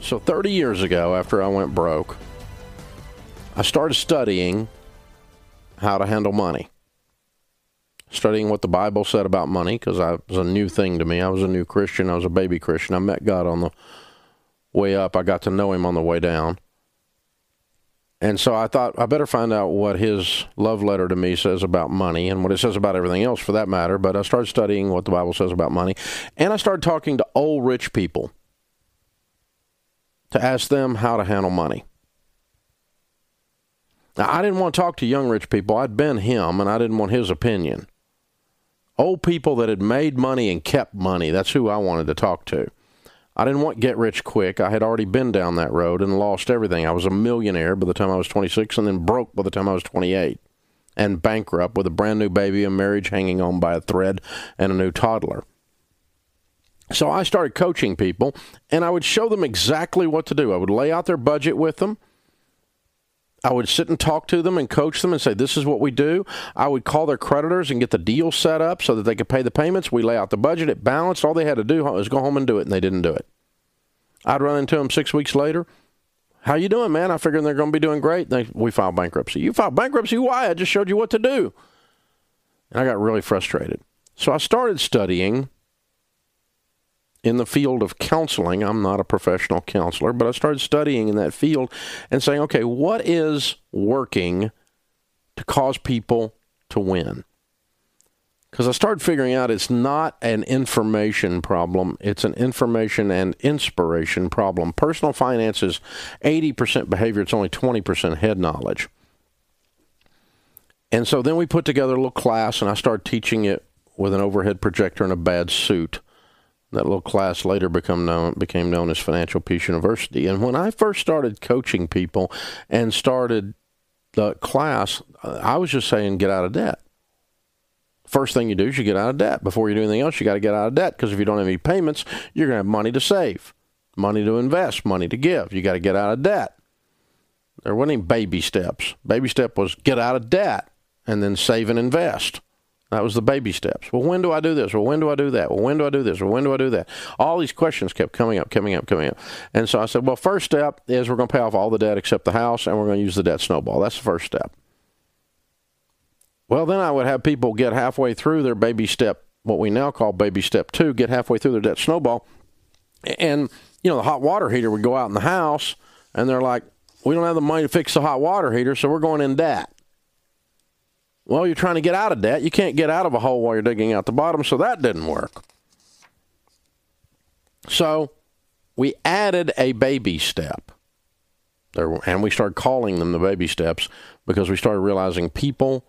So 30 years ago, after I went broke, I started studying how to handle money. Studying what the Bible said about money because I was a new thing to me. I was a new Christian. I was a baby Christian. I met God on the way up. I got to know Him on the way down. And so I thought I better find out what his love letter to me says about money and what it says about everything else for that matter. But I started studying what the Bible says about money. And I started talking to old rich people to ask them how to handle money. Now, I didn't want to talk to young rich people. I'd been him, and I didn't want his opinion. Old people that had made money and kept money, that's who I wanted to talk to. I didn't want get rich quick. I had already been down that road and lost everything. I was a millionaire by the time I was 26 and then broke by the time I was 28 and bankrupt with a brand new baby, a marriage hanging on by a thread, and a new toddler. So I started coaching people and I would show them exactly what to do. I would lay out their budget with them. I would sit and talk to them and coach them and say, This is what we do. I would call their creditors and get the deal set up so that they could pay the payments. We lay out the budget, it balanced. All they had to do was go home and do it, and they didn't do it. I'd run into them six weeks later. How you doing, man? I figured they're going to be doing great. They, we filed bankruptcy. You filed bankruptcy? Why? I just showed you what to do. And I got really frustrated. So I started studying in the field of counseling. I'm not a professional counselor, but I started studying in that field and saying, okay, what is working to cause people to win? Because I started figuring out it's not an information problem, it's an information and inspiration problem. Personal finance is 80% behavior, it's only 20% head knowledge. And so then we put together a little class, and I started teaching it with an overhead projector and a bad suit. That little class later become known, became known as Financial Peace University. And when I first started coaching people and started the class, uh, I was just saying, get out of debt. First thing you do is you get out of debt. Before you do anything else, you got to get out of debt because if you don't have any payments, you're going to have money to save, money to invest, money to give. You got to get out of debt. There wasn't any baby steps. Baby step was get out of debt and then save and invest. That was the baby steps. Well, when do I do this? Well, when do I do that? Well, when do I do this? Well, when do I do that? All these questions kept coming up, coming up, coming up. And so I said, well, first step is we're going to pay off all the debt except the house, and we're going to use the debt snowball. That's the first step. Well, then I would have people get halfway through their baby step, what we now call baby step two, get halfway through their debt snowball. And, you know, the hot water heater would go out in the house, and they're like, we don't have the money to fix the hot water heater, so we're going in debt. Well, you're trying to get out of debt. You can't get out of a hole while you're digging out the bottom, so that didn't work. So we added a baby step. There, and we started calling them the baby steps because we started realizing people,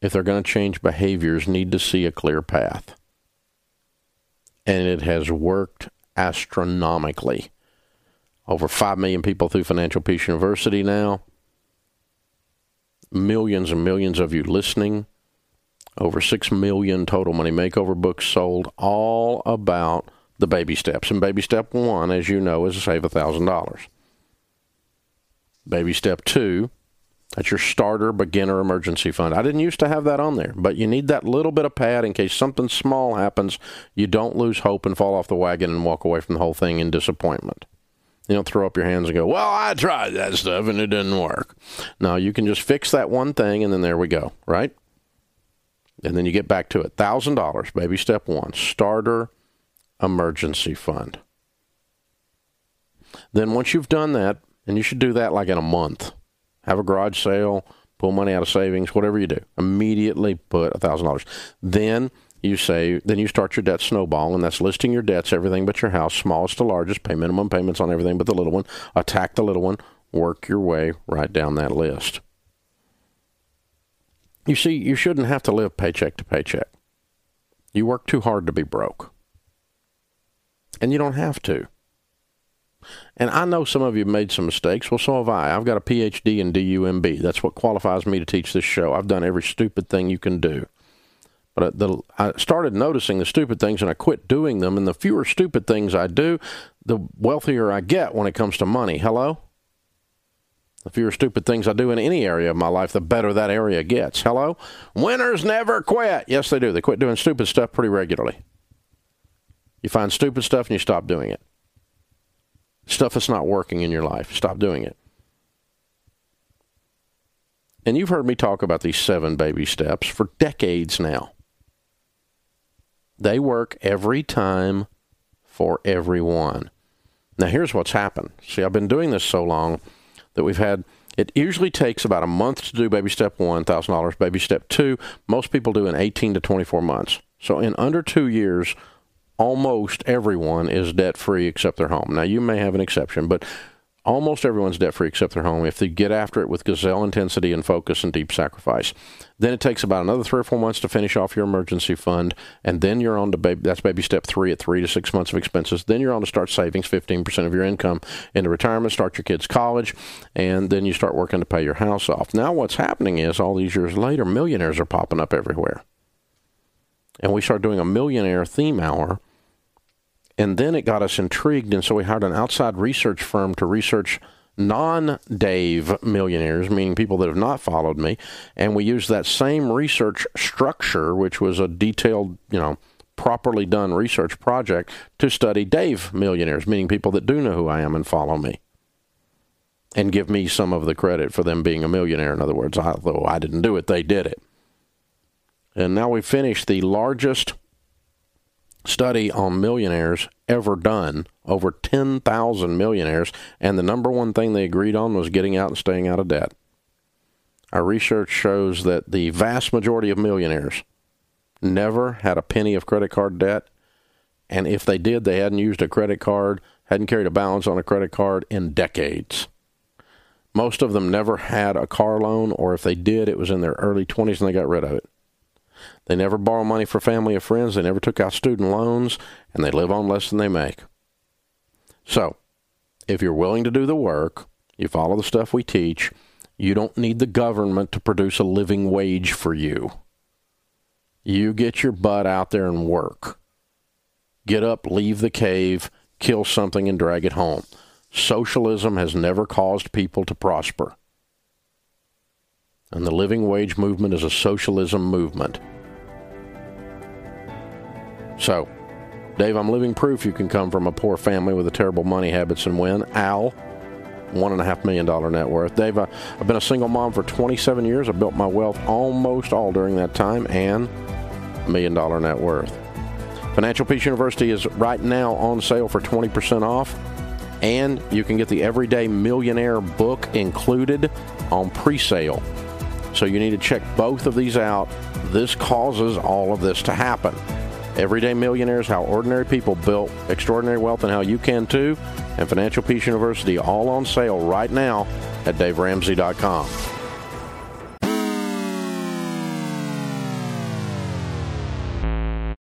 if they're going to change behaviors, need to see a clear path. And it has worked astronomically. Over 5 million people through Financial Peace University now millions and millions of you listening. Over 6 million total money makeover books sold, all about the baby steps. And baby step one, as you know, is to save $1,000. Baby step two, that's your starter beginner emergency fund. I didn't used to have that on there, but you need that little bit of pad in case something small happens. You don't lose hope and fall off the wagon and walk away from the whole thing in disappointment. You don't throw up your hands and go, well, I tried that stuff and it didn't work. No, you can just fix that one thing and then there we go, right? And then you get back to it. $1,000, baby step one, starter emergency fund. Then once you've done that, and you should do that like in a month, have a garage sale, pull money out of savings, whatever you do, immediately put a $1,000. Then you say, then you start your debt snowball, and that's listing your debts, everything but your house, smallest to largest, pay minimum payments on everything but the little one, attack the little one, work your way right down that list. You see, you shouldn't have to live paycheck to paycheck. You work too hard to be broke. And you don't have to. And I know some of you made some mistakes. Well, so have I. I've got a PhD in DUMB. That's what qualifies me to teach this show. I've done every stupid thing you can do. But uh, the, I started noticing the stupid things and I quit doing them. And the fewer stupid things I do, the wealthier I get when it comes to money. Hello? The fewer stupid things I do in any area of my life, the better that area gets. Hello? Winners never quit. Yes, they do. They quit doing stupid stuff pretty regularly. You find stupid stuff and you stop doing it. Stuff that's not working in your life, stop doing it. And you've heard me talk about these seven baby steps for decades now. They work every time for everyone. Now, here's what's happened. See, I've been doing this so long that we've had it usually takes about a month to do baby step one, $1,000. Baby step two, most people do in 18 to 24 months. So in under two years, almost everyone is debt free except their home. Now, you may have an exception, but almost everyone's debt free except their home if they get after it with gazelle intensity and focus and deep sacrifice. Then it takes about another three or four months to finish off your emergency fund, and then you're on to baby. That's baby step three at three to six months of expenses. Then you're on to start savings, fifteen percent of your income into retirement, start your kids' college, and then you start working to pay your house off. Now what's happening is all these years later, millionaires are popping up everywhere, and we start doing a millionaire theme hour and then it got us intrigued, and so we hired an outside research firm to research non Dave millionaires, meaning people that have not followed me. And we used that same research structure, which was a detailed, you know, properly done research project to study Dave millionaires, meaning people that do know who I am and follow me. And give me some of the credit for them being a millionaire. In other words, although I didn't do it, they did it. And now we finished the largest study on millionaires ever done, over 10,000 millionaires, and the number one thing they agreed on was getting out and staying out of debt. Our research shows that the vast majority of millionaires never had a penny of credit card debt, and if they did, they hadn't used a credit card, hadn't carried a balance on a credit card in decades. Most of them never had a car loan, or if they did, it was in their early 20s and they got rid of it. They never borrow money for family or friends. They never took out student loans, and they live on less than they make. So, if you're willing to do the work, you follow the stuff we teach, you don't need the government to produce a living wage for you. You get your butt out there and work. Get up, leave the cave, kill something, and drag it home. Socialism has never caused people to prosper. And the living wage movement is a socialism movement. So, Dave, I'm living proof you can come from a poor family with a terrible money habits and win. Al, one and a half million dollar net worth. Dave, I, have been a single mom for 27 years. I built my wealth almost all during that time and a million dollar net worth. Financial Peace University is right now on sale for 20% off, and you can get the Everyday Millionaire book included on pre sale. So you need to check both of these out. This causes all of this to happen. Everyday Millionaires, How Ordinary People Built Extraordinary Wealth and How You Can Too, and Financial Peace University all on sale right now at daveramsey.com.